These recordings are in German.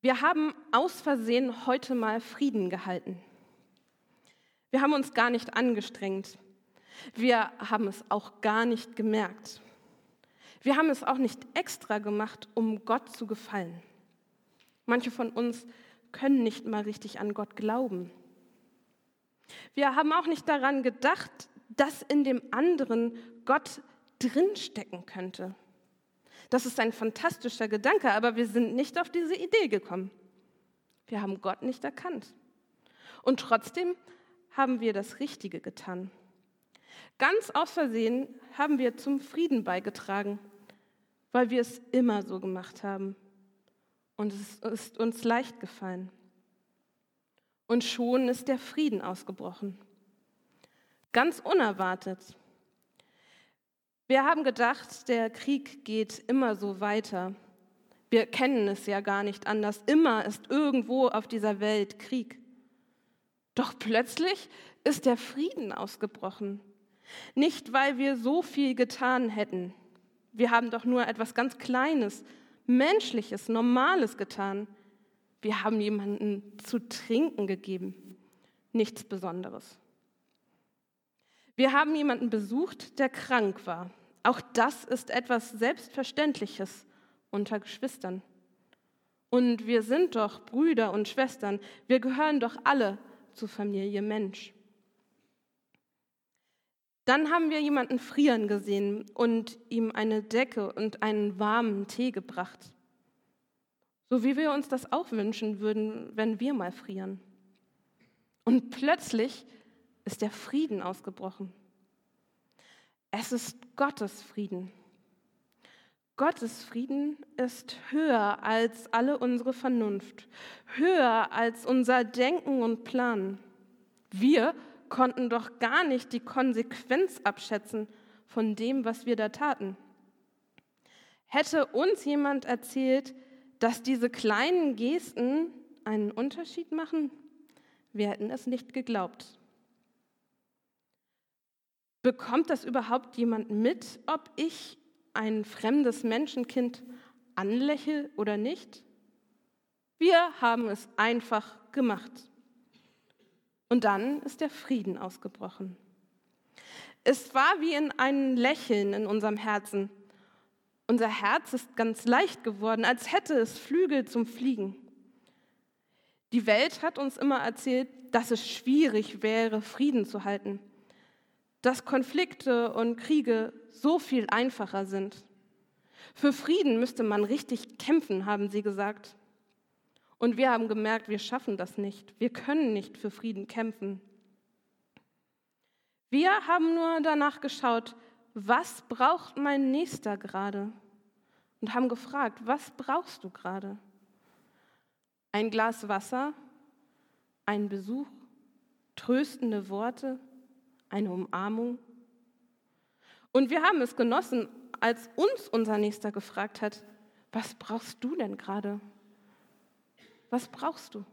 Wir haben aus Versehen heute mal Frieden gehalten. Wir haben uns gar nicht angestrengt. Wir haben es auch gar nicht gemerkt. Wir haben es auch nicht extra gemacht, um Gott zu gefallen. Manche von uns können nicht mal richtig an Gott glauben. Wir haben auch nicht daran gedacht, dass in dem anderen Gott drinstecken könnte. Das ist ein fantastischer Gedanke, aber wir sind nicht auf diese Idee gekommen. Wir haben Gott nicht erkannt. Und trotzdem haben wir das Richtige getan. Ganz aus Versehen haben wir zum Frieden beigetragen, weil wir es immer so gemacht haben. Und es ist uns leicht gefallen. Und schon ist der Frieden ausgebrochen. Ganz unerwartet. Wir haben gedacht, der Krieg geht immer so weiter. Wir kennen es ja gar nicht anders. Immer ist irgendwo auf dieser Welt Krieg. Doch plötzlich ist der Frieden ausgebrochen. Nicht, weil wir so viel getan hätten. Wir haben doch nur etwas ganz Kleines, Menschliches, Normales getan. Wir haben jemanden zu trinken gegeben. Nichts Besonderes. Wir haben jemanden besucht, der krank war. Auch das ist etwas Selbstverständliches unter Geschwistern. Und wir sind doch Brüder und Schwestern. Wir gehören doch alle zur Familie Mensch. Dann haben wir jemanden frieren gesehen und ihm eine Decke und einen warmen Tee gebracht. So wie wir uns das auch wünschen würden, wenn wir mal frieren. Und plötzlich ist der Frieden ausgebrochen. Es ist Gottes Frieden. Gottes Frieden ist höher als alle unsere Vernunft, höher als unser Denken und Planen. Wir konnten doch gar nicht die Konsequenz abschätzen von dem, was wir da taten. Hätte uns jemand erzählt, dass diese kleinen Gesten einen Unterschied machen, wir hätten es nicht geglaubt. Bekommt das überhaupt jemand mit, ob ich ein fremdes Menschenkind anlächle oder nicht? Wir haben es einfach gemacht. Und dann ist der Frieden ausgebrochen. Es war wie in einem Lächeln in unserem Herzen. Unser Herz ist ganz leicht geworden, als hätte es Flügel zum Fliegen. Die Welt hat uns immer erzählt, dass es schwierig wäre, Frieden zu halten, dass Konflikte und Kriege so viel einfacher sind. Für Frieden müsste man richtig kämpfen, haben sie gesagt. Und wir haben gemerkt, wir schaffen das nicht. Wir können nicht für Frieden kämpfen. Wir haben nur danach geschaut, was braucht mein Nächster gerade? Und haben gefragt, was brauchst du gerade? Ein Glas Wasser, ein Besuch, tröstende Worte, eine Umarmung. Und wir haben es genossen, als uns unser Nächster gefragt hat, was brauchst du denn gerade? Was brauchst du?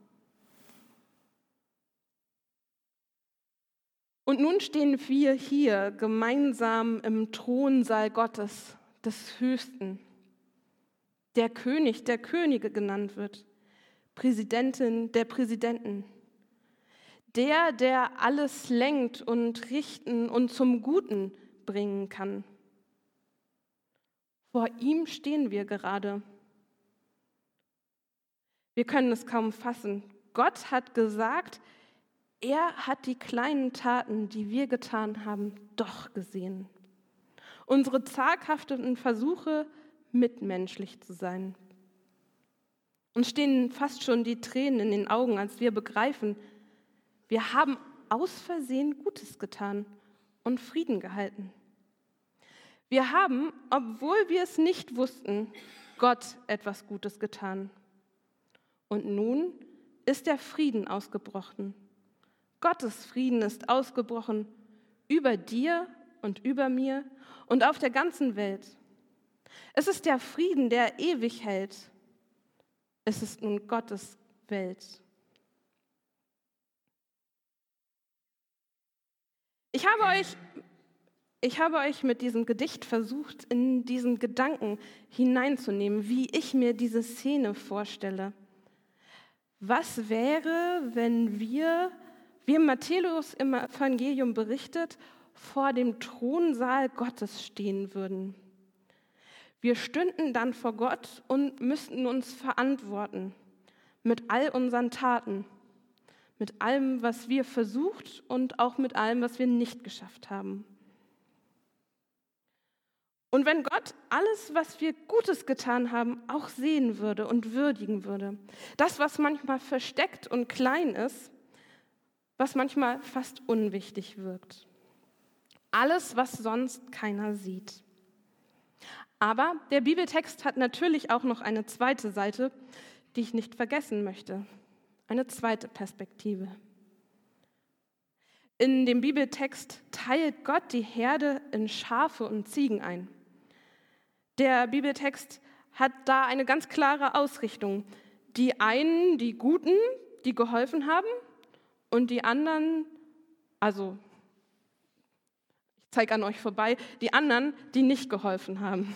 Und nun stehen wir hier gemeinsam im Thronsaal Gottes, des Höchsten, der König der Könige genannt wird, Präsidentin der Präsidenten, der, der alles lenkt und richten und zum Guten bringen kann. Vor ihm stehen wir gerade. Wir können es kaum fassen. Gott hat gesagt, er hat die kleinen Taten, die wir getan haben, doch gesehen. Unsere zaghaften Versuche, mitmenschlich zu sein. Uns stehen fast schon die Tränen in den Augen, als wir begreifen, wir haben aus Versehen Gutes getan und Frieden gehalten. Wir haben, obwohl wir es nicht wussten, Gott etwas Gutes getan. Und nun ist der Frieden ausgebrochen. Gottes Frieden ist ausgebrochen über dir und über mir und auf der ganzen Welt. Es ist der Frieden, der ewig hält. Es ist nun Gottes Welt. Ich habe euch, ich habe euch mit diesem Gedicht versucht, in diesen Gedanken hineinzunehmen, wie ich mir diese Szene vorstelle. Was wäre, wenn wir, wie Matthäus im Evangelium berichtet, vor dem Thronsaal Gottes stehen würden? Wir stünden dann vor Gott und müssten uns verantworten mit all unseren Taten, mit allem, was wir versucht und auch mit allem, was wir nicht geschafft haben. Und wenn Gott alles, was wir Gutes getan haben, auch sehen würde und würdigen würde, das, was manchmal versteckt und klein ist, was manchmal fast unwichtig wirkt. Alles, was sonst keiner sieht. Aber der Bibeltext hat natürlich auch noch eine zweite Seite, die ich nicht vergessen möchte. Eine zweite Perspektive. In dem Bibeltext teilt Gott die Herde in Schafe und Ziegen ein. Der Bibeltext hat da eine ganz klare Ausrichtung. Die einen, die Guten, die geholfen haben, und die anderen, also ich zeige an euch vorbei, die anderen, die nicht geholfen haben.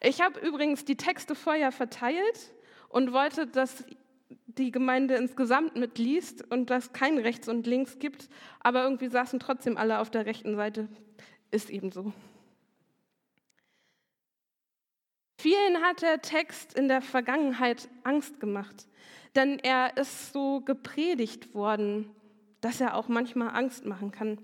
Ich habe übrigens die Texte vorher verteilt und wollte, dass die Gemeinde insgesamt mitliest und dass kein Rechts und Links gibt, aber irgendwie saßen trotzdem alle auf der rechten Seite. Ist eben so. Vielen hat der Text in der Vergangenheit Angst gemacht, denn er ist so gepredigt worden, dass er auch manchmal Angst machen kann.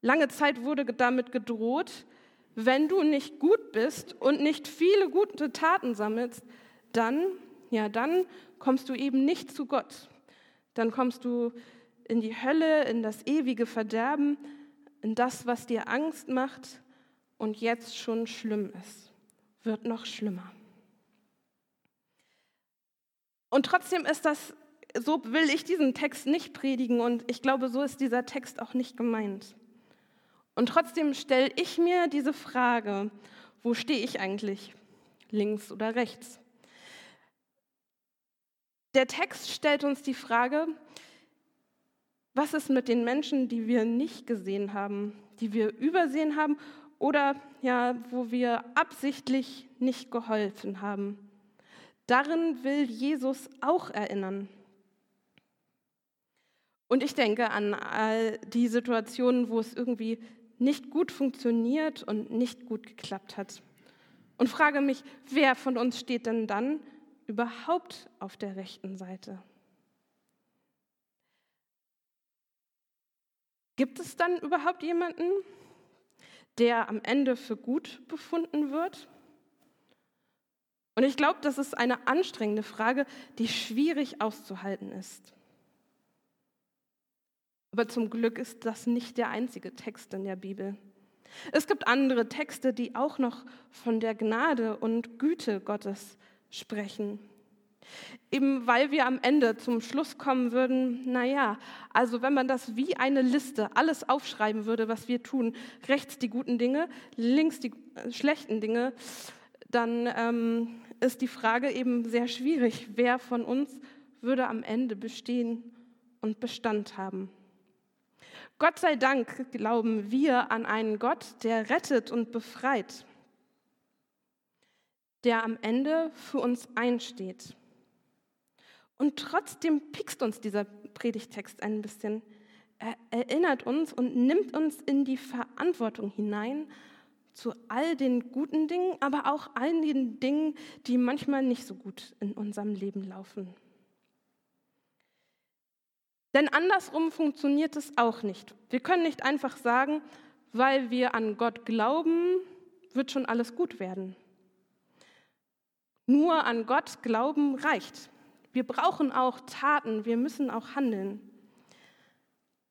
Lange Zeit wurde damit gedroht, wenn du nicht gut bist und nicht viele gute Taten sammelst, dann, ja, dann kommst du eben nicht zu Gott. Dann kommst du in die Hölle, in das ewige Verderben, in das, was dir Angst macht und jetzt schon schlimm ist wird noch schlimmer. Und trotzdem ist das, so will ich diesen Text nicht predigen und ich glaube, so ist dieser Text auch nicht gemeint. Und trotzdem stelle ich mir diese Frage, wo stehe ich eigentlich, links oder rechts? Der Text stellt uns die Frage, was ist mit den Menschen, die wir nicht gesehen haben, die wir übersehen haben oder ja, wo wir absichtlich nicht geholfen haben. Darin will Jesus auch erinnern. Und ich denke an all die Situationen, wo es irgendwie nicht gut funktioniert und nicht gut geklappt hat. Und frage mich, wer von uns steht denn dann überhaupt auf der rechten Seite? Gibt es dann überhaupt jemanden, der am Ende für gut befunden wird? Und ich glaube, das ist eine anstrengende Frage, die schwierig auszuhalten ist. Aber zum Glück ist das nicht der einzige Text in der Bibel. Es gibt andere Texte, die auch noch von der Gnade und Güte Gottes sprechen. Eben weil wir am Ende zum Schluss kommen würden, naja, also wenn man das wie eine Liste alles aufschreiben würde, was wir tun, rechts die guten Dinge, links die äh, schlechten Dinge, dann ähm, ist die Frage eben sehr schwierig, wer von uns würde am Ende bestehen und Bestand haben. Gott sei Dank glauben wir an einen Gott, der rettet und befreit, der am Ende für uns einsteht. Und trotzdem piekst uns dieser Predigtext ein bisschen. Er erinnert uns und nimmt uns in die Verantwortung hinein zu all den guten Dingen, aber auch all den Dingen, die manchmal nicht so gut in unserem Leben laufen. Denn andersrum funktioniert es auch nicht. Wir können nicht einfach sagen, weil wir an Gott glauben, wird schon alles gut werden. Nur an Gott glauben reicht. Wir brauchen auch Taten, wir müssen auch handeln.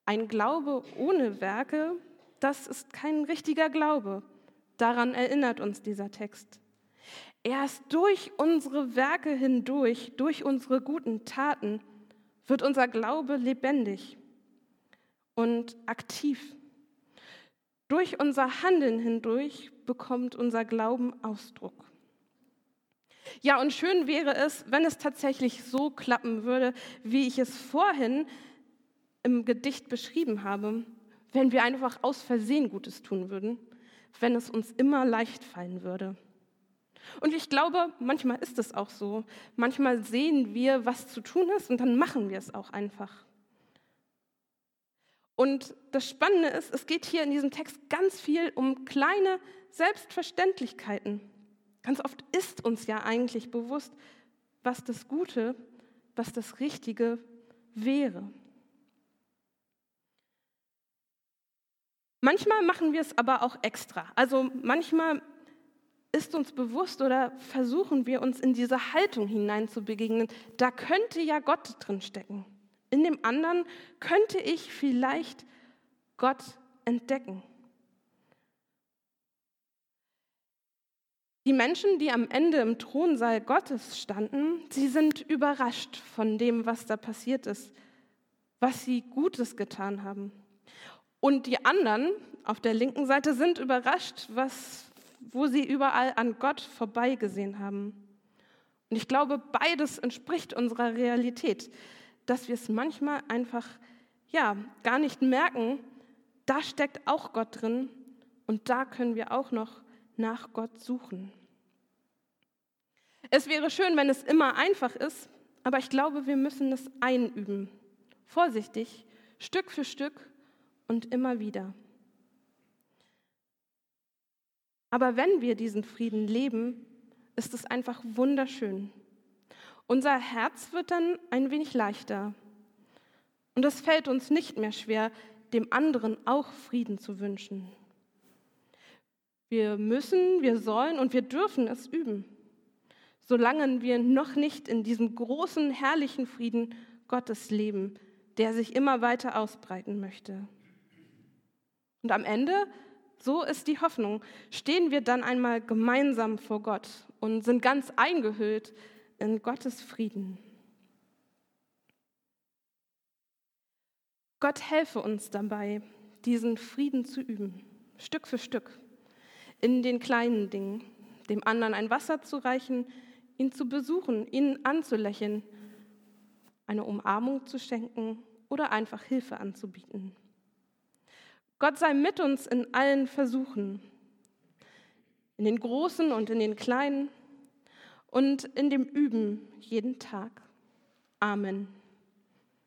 Ein Glaube ohne Werke, das ist kein richtiger Glaube. Daran erinnert uns dieser Text. Erst durch unsere Werke hindurch, durch unsere guten Taten, wird unser Glaube lebendig und aktiv. Durch unser Handeln hindurch bekommt unser Glauben Ausdruck. Ja, und schön wäre es, wenn es tatsächlich so klappen würde, wie ich es vorhin im Gedicht beschrieben habe, wenn wir einfach aus Versehen Gutes tun würden, wenn es uns immer leicht fallen würde. Und ich glaube, manchmal ist es auch so. Manchmal sehen wir, was zu tun ist und dann machen wir es auch einfach. Und das Spannende ist, es geht hier in diesem Text ganz viel um kleine Selbstverständlichkeiten. Ganz oft ist uns ja eigentlich bewusst, was das Gute, was das Richtige wäre. Manchmal machen wir es aber auch extra. Also manchmal ist uns bewusst oder versuchen wir uns in diese Haltung hinein zu begegnen. Da könnte ja Gott drin stecken. In dem anderen könnte ich vielleicht Gott entdecken. Die Menschen, die am Ende im Thronsaal Gottes standen, sie sind überrascht von dem, was da passiert ist, was sie Gutes getan haben. Und die anderen auf der linken Seite sind überrascht, was, wo sie überall an Gott vorbeigesehen haben. Und ich glaube, beides entspricht unserer Realität, dass wir es manchmal einfach ja, gar nicht merken, da steckt auch Gott drin und da können wir auch noch nach Gott suchen. Es wäre schön, wenn es immer einfach ist, aber ich glaube, wir müssen es einüben. Vorsichtig, Stück für Stück und immer wieder. Aber wenn wir diesen Frieden leben, ist es einfach wunderschön. Unser Herz wird dann ein wenig leichter. Und es fällt uns nicht mehr schwer, dem anderen auch Frieden zu wünschen. Wir müssen, wir sollen und wir dürfen es üben, solange wir noch nicht in diesem großen, herrlichen Frieden Gottes leben, der sich immer weiter ausbreiten möchte. Und am Ende, so ist die Hoffnung, stehen wir dann einmal gemeinsam vor Gott und sind ganz eingehüllt in Gottes Frieden. Gott helfe uns dabei, diesen Frieden zu üben, Stück für Stück, in den kleinen Dingen, dem anderen ein Wasser zu reichen, ihn zu besuchen, ihn anzulächeln, eine Umarmung zu schenken oder einfach Hilfe anzubieten. Gott sei mit uns in allen Versuchen, in den großen und in den kleinen und in dem Üben jeden Tag. Amen.